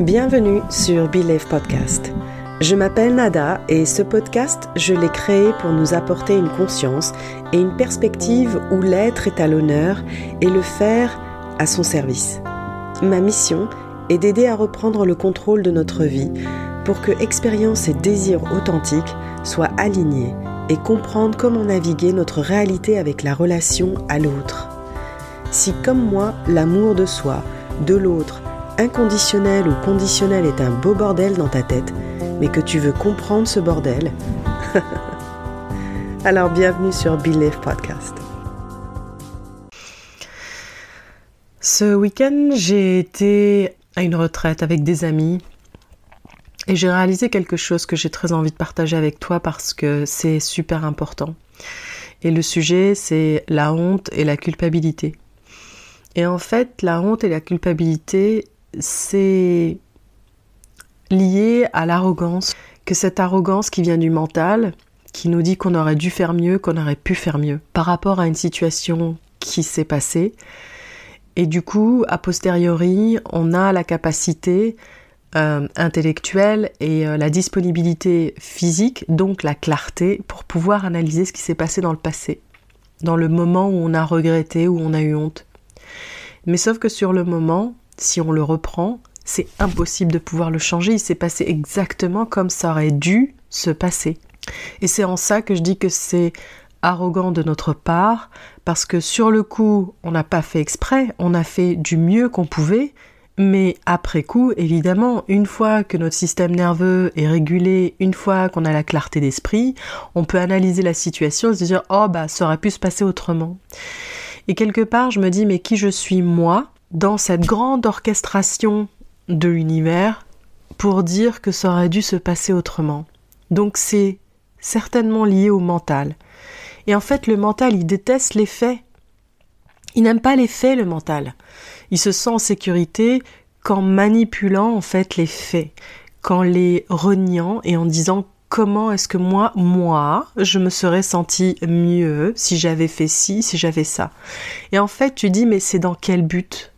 Bienvenue sur Believe Podcast. Je m'appelle Nada et ce podcast, je l'ai créé pour nous apporter une conscience et une perspective où l'être est à l'honneur et le faire à son service. Ma mission est d'aider à reprendre le contrôle de notre vie pour que expérience et désir authentiques soient alignés et comprendre comment naviguer notre réalité avec la relation à l'autre. Si comme moi, l'amour de soi, de l'autre, inconditionnel ou conditionnel est un beau bordel dans ta tête, mais que tu veux comprendre ce bordel, alors bienvenue sur Believe Podcast. Ce week-end, j'ai été à une retraite avec des amis et j'ai réalisé quelque chose que j'ai très envie de partager avec toi parce que c'est super important. Et le sujet, c'est la honte et la culpabilité. Et en fait, la honte et la culpabilité, c'est lié à l'arrogance, que cette arrogance qui vient du mental, qui nous dit qu'on aurait dû faire mieux, qu'on aurait pu faire mieux par rapport à une situation qui s'est passée. Et du coup, a posteriori, on a la capacité euh, intellectuelle et euh, la disponibilité physique, donc la clarté, pour pouvoir analyser ce qui s'est passé dans le passé, dans le moment où on a regretté, où on a eu honte. Mais sauf que sur le moment, si on le reprend, c'est impossible de pouvoir le changer. Il s'est passé exactement comme ça aurait dû se passer. Et c'est en ça que je dis que c'est arrogant de notre part, parce que sur le coup, on n'a pas fait exprès, on a fait du mieux qu'on pouvait, mais après coup, évidemment, une fois que notre système nerveux est régulé, une fois qu'on a la clarté d'esprit, on peut analyser la situation et se dire, oh bah, ça aurait pu se passer autrement. Et quelque part, je me dis, mais qui je suis moi dans cette grande orchestration de l'univers pour dire que ça aurait dû se passer autrement. Donc c'est certainement lié au mental. Et en fait, le mental, il déteste les faits. Il n'aime pas les faits, le mental. Il se sent en sécurité qu'en manipulant en fait les faits, qu'en les reniant et en disant comment est-ce que moi, moi, je me serais senti mieux si j'avais fait ci, si j'avais ça. Et en fait, tu dis, mais c'est dans quel but?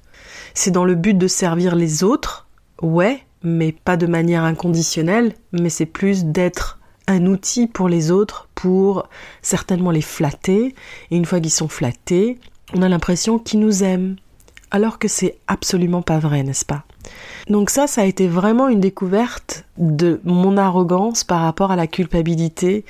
C'est dans le but de servir les autres, ouais, mais pas de manière inconditionnelle, mais c'est plus d'être un outil pour les autres, pour certainement les flatter, et une fois qu'ils sont flattés, on a l'impression qu'ils nous aiment, alors que c'est absolument pas vrai, n'est-ce pas? Donc ça, ça a été vraiment une découverte de mon arrogance par rapport à la culpabilité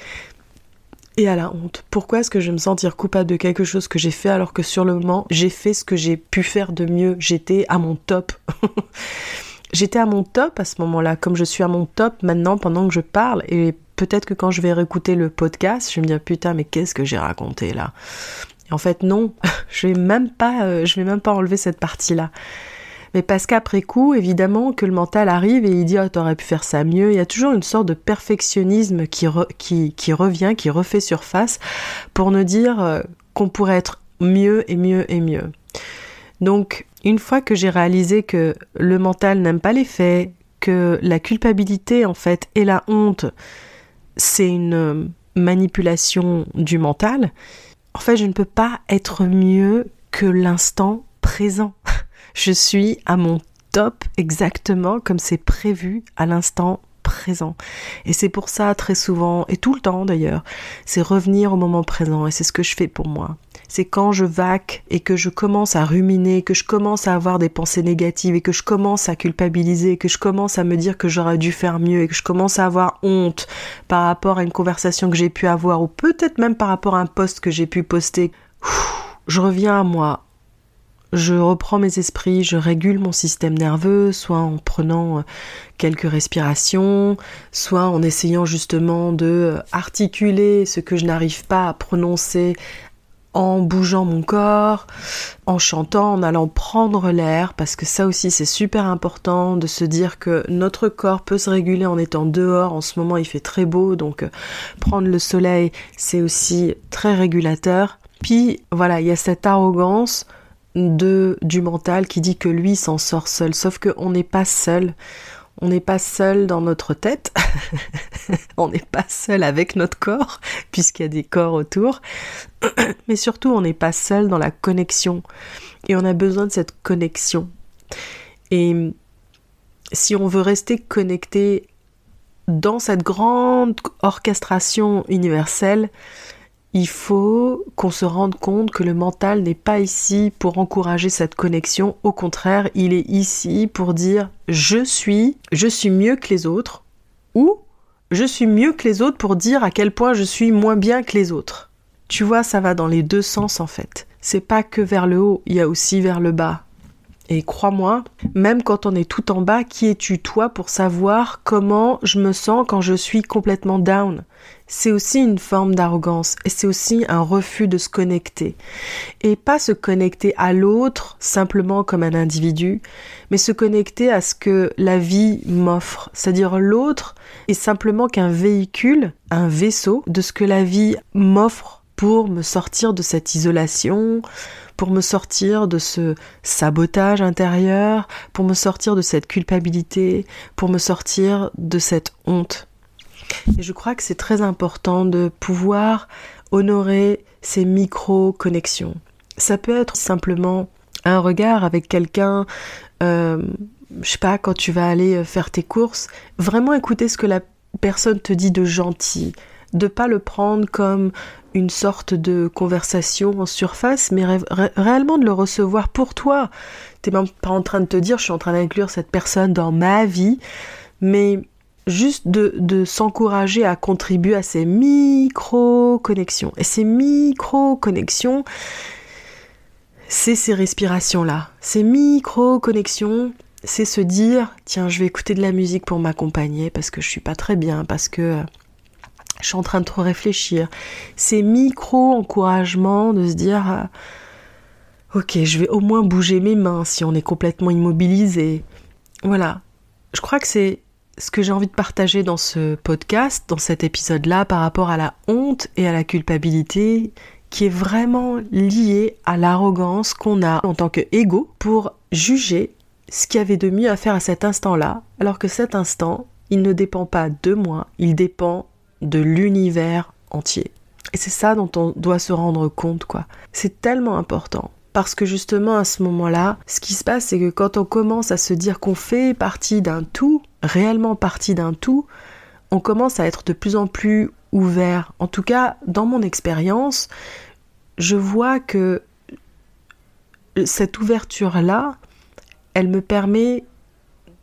et à la honte. Pourquoi est-ce que je vais me sentir coupable de quelque chose que j'ai fait alors que sur le moment, j'ai fait ce que j'ai pu faire de mieux, j'étais à mon top. j'étais à mon top à ce moment-là, comme je suis à mon top maintenant pendant que je parle et peut-être que quand je vais réécouter le podcast, je vais me dire putain mais qu'est-ce que j'ai raconté là? En fait non, je vais même pas euh, je vais même pas enlever cette partie-là. Mais parce qu'après coup, évidemment, que le mental arrive et il dit oh, t'aurais pu faire ça mieux. Il y a toujours une sorte de perfectionnisme qui, qui, revient, qui refait surface pour nous dire euh, qu'on pourrait être mieux et mieux et mieux. Donc, une fois que j'ai réalisé que le mental n'aime pas les faits, que la culpabilité en fait et la honte, c'est une manipulation du mental, en fait, je ne peux pas être mieux que l'instant présent. Je suis à mon top exactement comme c'est prévu à l'instant présent. Et c'est pour ça très souvent, et tout le temps d'ailleurs, c'est revenir au moment présent, et c'est ce que je fais pour moi. C'est quand je vaque et que je commence à ruminer, que je commence à avoir des pensées négatives et que je commence à culpabiliser, que je commence à me dire que j'aurais dû faire mieux et que je commence à avoir honte par rapport à une conversation que j'ai pu avoir ou peut-être même par rapport à un post que j'ai pu poster. Je reviens à moi, je reprends mes esprits, je régule mon système nerveux, soit en prenant euh, quelques respirations, soit en essayant justement de euh, articuler ce que je n'arrive pas à prononcer en bougeant mon corps, en chantant, en allant prendre l'air, parce que ça aussi c'est super important de se dire que notre corps peut se réguler en étant dehors. En ce moment il fait très beau, donc euh, prendre le soleil c'est aussi très régulateur. Puis voilà, il y a cette arrogance de du mental qui dit que lui s'en sort seul. Sauf qu'on n'est pas seul. On n'est pas seul dans notre tête. on n'est pas seul avec notre corps, puisqu'il y a des corps autour. Mais surtout, on n'est pas seul dans la connexion. Et on a besoin de cette connexion. Et si on veut rester connecté dans cette grande orchestration universelle, il faut qu'on se rende compte que le mental n'est pas ici pour encourager cette connexion, au contraire, il est ici pour dire je suis, je suis mieux que les autres, ou je suis mieux que les autres pour dire à quel point je suis moins bien que les autres. Tu vois, ça va dans les deux sens en fait. C'est pas que vers le haut, il y a aussi vers le bas. Et crois-moi, même quand on est tout en bas, qui es-tu toi pour savoir comment je me sens quand je suis complètement down? C'est aussi une forme d'arrogance et c'est aussi un refus de se connecter. Et pas se connecter à l'autre simplement comme un individu, mais se connecter à ce que la vie m'offre. C'est-à-dire l'autre est simplement qu'un véhicule, un vaisseau de ce que la vie m'offre pour me sortir de cette isolation, pour me sortir de ce sabotage intérieur, pour me sortir de cette culpabilité, pour me sortir de cette honte. Et je crois que c'est très important de pouvoir honorer ces micro-connexions. Ça peut être simplement un regard avec quelqu'un, euh, je sais pas, quand tu vas aller faire tes courses, vraiment écouter ce que la personne te dit de gentil, de pas le prendre comme une sorte de conversation en surface, mais réellement de le recevoir pour toi. T'es même pas en train de te dire je suis en train d'inclure cette personne dans ma vie, mais juste de, de s'encourager à contribuer à ces micro-connexions. Et ces micro-connexions, c'est ces respirations-là. Ces micro-connexions, c'est se dire, tiens, je vais écouter de la musique pour m'accompagner parce que je suis pas très bien, parce que je suis en train de trop réfléchir. Ces micro-encouragements de se dire euh, Ok, je vais au moins bouger mes mains si on est complètement immobilisé. Voilà. Je crois que c'est ce que j'ai envie de partager dans ce podcast, dans cet épisode-là, par rapport à la honte et à la culpabilité qui est vraiment liée à l'arrogance qu'on a en tant qu'ego pour juger ce qu'il y avait de mieux à faire à cet instant-là, alors que cet instant, il ne dépend pas de moi, il dépend de l'univers entier. Et c'est ça dont on doit se rendre compte, quoi. C'est tellement important. Parce que justement, à ce moment-là, ce qui se passe, c'est que quand on commence à se dire qu'on fait partie d'un tout, réellement partie d'un tout, on commence à être de plus en plus ouvert. En tout cas, dans mon expérience, je vois que cette ouverture-là, elle me permet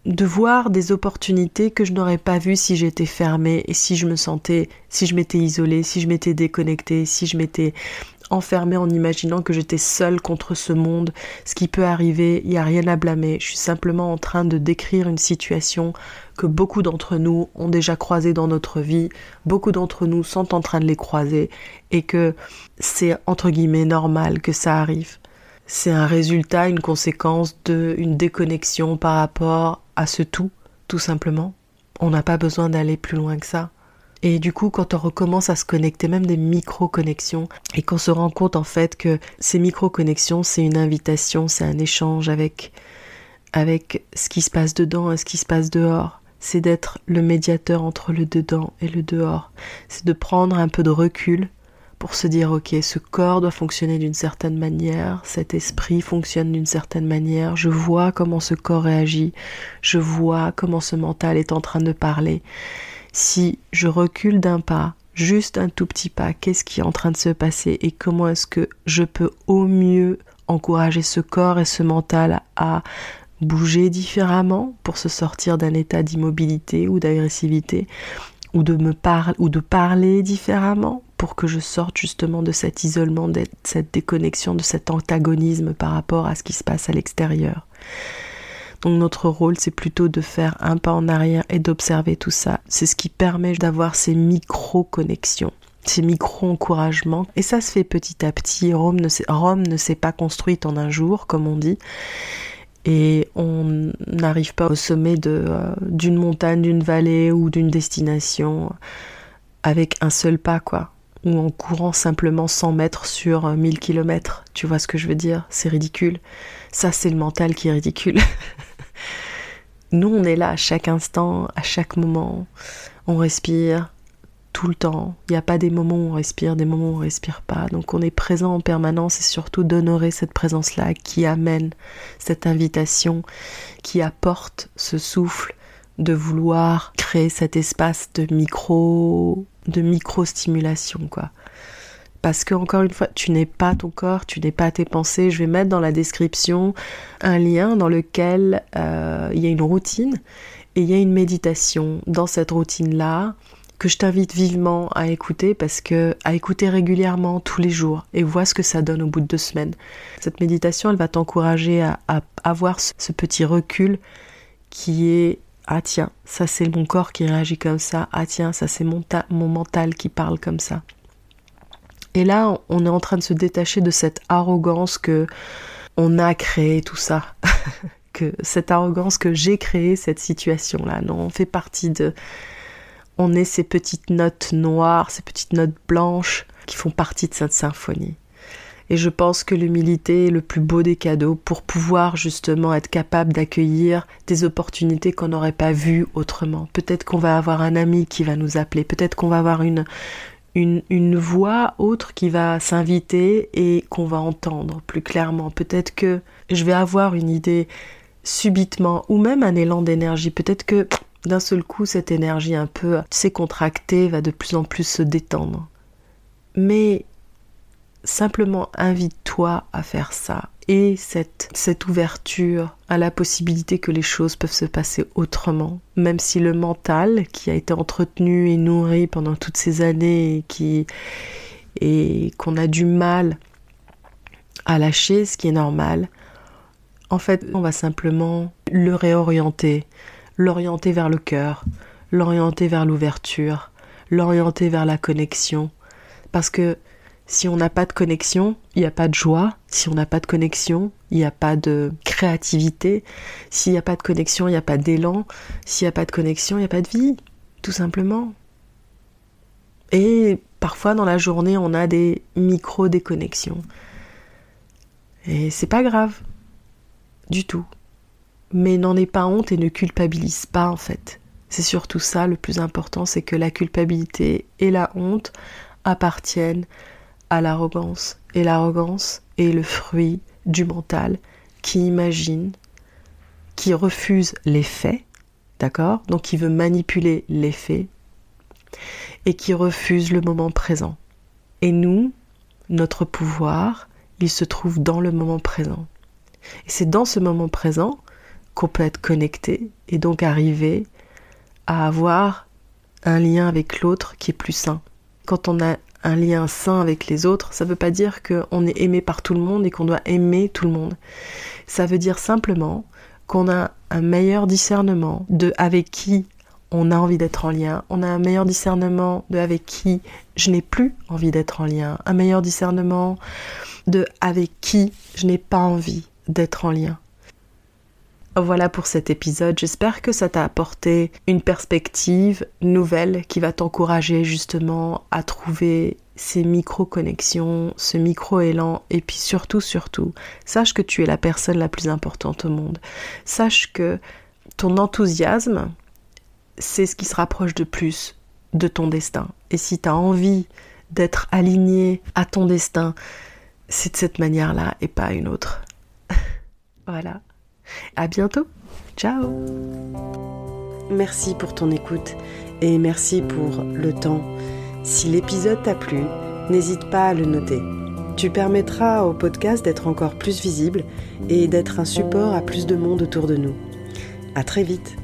de voir des opportunités que je n'aurais pas vues si j'étais fermée et si je me sentais, si je m'étais isolée, si je m'étais déconnectée, si je m'étais enfermée en imaginant que j'étais seule contre ce monde. Ce qui peut arriver, il n'y a rien à blâmer. Je suis simplement en train de décrire une situation que beaucoup d'entre nous ont déjà croisée dans notre vie, beaucoup d'entre nous sont en train de les croiser et que c'est entre guillemets normal que ça arrive c'est un résultat, une conséquence d'une déconnexion par rapport à ce tout, tout simplement. On n'a pas besoin d'aller plus loin que ça. Et du coup, quand on recommence à se connecter, même des micro-connexions, et qu'on se rend compte en fait que ces micro-connexions, c'est une invitation, c'est un échange avec, avec ce qui se passe dedans et ce qui se passe dehors. C'est d'être le médiateur entre le dedans et le dehors. C'est de prendre un peu de recul pour se dire ok ce corps doit fonctionner d'une certaine manière, cet esprit fonctionne d'une certaine manière, je vois comment ce corps réagit, je vois comment ce mental est en train de parler. Si je recule d'un pas, juste un tout petit pas, qu'est-ce qui est en train de se passer et comment est-ce que je peux au mieux encourager ce corps et ce mental à bouger différemment pour se sortir d'un état d'immobilité ou d'agressivité ou de me parler ou de parler différemment? Pour que je sorte justement de cet isolement, de cette déconnexion, de cet antagonisme par rapport à ce qui se passe à l'extérieur. Donc notre rôle, c'est plutôt de faire un pas en arrière et d'observer tout ça. C'est ce qui permet d'avoir ces micro-connexions, ces micro-encouragements. Et ça se fait petit à petit. Rome ne s'est pas construite en un jour, comme on dit et on n'arrive pas au sommet euh, d'une montagne, d'une vallée ou d'une destination avec un seul pas, quoi. Ou en courant simplement 100 mètres sur 1000 km. Tu vois ce que je veux dire? C'est ridicule. Ça, c'est le mental qui est ridicule. Nous, on est là à chaque instant, à chaque moment. On respire tout le temps. Il n'y a pas des moments où on respire, des moments où on respire pas. Donc on est présent en permanence et surtout d'honorer cette présence-là qui amène cette invitation, qui apporte ce souffle de vouloir créer cet espace de micro de micro stimulation quoi parce que encore une fois, tu n'es pas ton corps, tu n'es pas tes pensées. Je vais mettre dans la description un lien dans lequel euh, il y a une routine et il y a une méditation dans cette routine-là que je t'invite vivement à écouter parce que à écouter régulièrement tous les jours et vois ce que ça donne au bout de deux semaines. Cette méditation, elle va t'encourager à, avoir ce petit recul qui est ah tiens, ça c'est mon corps qui réagit comme ça. Ah tiens, ça c'est mon, mon mental qui parle comme ça. Et là, on est en train de se détacher de cette arrogance que on a créé tout ça. que cette arrogance que j'ai créé cette situation-là. Non, on fait partie de. On est ces petites notes noires, ces petites notes blanches qui font partie de cette symphonie. Et je pense que l'humilité est le plus beau des cadeaux pour pouvoir justement être capable d'accueillir des opportunités qu'on n'aurait pas vues autrement. Peut-être qu'on va avoir un ami qui va nous appeler, peut-être qu'on va avoir une, une, voix autre qui va s'inviter et qu'on va entendre plus clairement. Peut-être que je vais avoir une idée subitement ou même un élan d'énergie. Peut-être que d'un seul coup, cette énergie un peu, tu contractée va de plus en plus se détendre. Mais simplement invite-toi à faire ça. Et cette, cette ouverture à la possibilité que les choses peuvent se passer autrement, même si le mental qui a été entretenu et nourri pendant toutes ces années et qui et qu'on a du mal à lâcher, ce qui est normal, en fait, on va simplement le réorienter, l'orienter vers le cœur, l'orienter vers l'ouverture, l'orienter vers la connexion, parce que si on n'a pas de connexion, il n'y a pas de joie. Si on n'a pas de connexion, il n'y a pas de créativité. S'il n'y a pas de connexion, il n'y a pas d'élan. S'il n'y a pas de connexion, il n'y a pas de vie. Tout simplement. Et parfois dans la journée, on a des micro-déconnexions. Et c'est pas grave. Du tout. Mais n'en aie pas honte et ne culpabilise pas en fait. C'est surtout ça le plus important, c'est que la culpabilité et la honte appartiennent à l'arrogance. Et l'arrogance est le fruit du mental qui imagine, qui refuse les faits, d'accord? Donc qui veut manipuler les faits et qui refuse le moment présent. Et nous, notre pouvoir, il se trouve dans le moment présent. Et c'est dans ce moment présent qu'on peut être connecté et donc arriver à avoir un lien avec l'autre qui est plus sain. Quand on a un lien sain avec les autres, ça ne veut pas dire qu'on est aimé par tout le monde et qu'on doit aimer tout le monde. Ça veut dire simplement qu'on a un meilleur discernement de avec qui on a envie d'être en lien, on a un meilleur discernement de avec qui je n'ai plus envie d'être en lien, un meilleur discernement de avec qui je n'ai pas envie d'être en lien. Voilà pour cet épisode. J'espère que ça t'a apporté une perspective nouvelle qui va t'encourager justement à trouver ces micro-connexions, ce micro-élan, et puis surtout, surtout, sache que tu es la personne la plus importante au monde. Sache que ton enthousiasme, c'est ce qui se rapproche de plus de ton destin. Et si tu as envie d'être aligné à ton destin, c'est de cette manière-là et pas une autre. voilà. À bientôt. Ciao. Merci pour ton écoute et merci pour le temps. Si l'épisode t'a plu, n'hésite pas à le noter. Tu permettras au podcast d'être encore plus visible et d'être un support à plus de monde autour de nous. À très vite.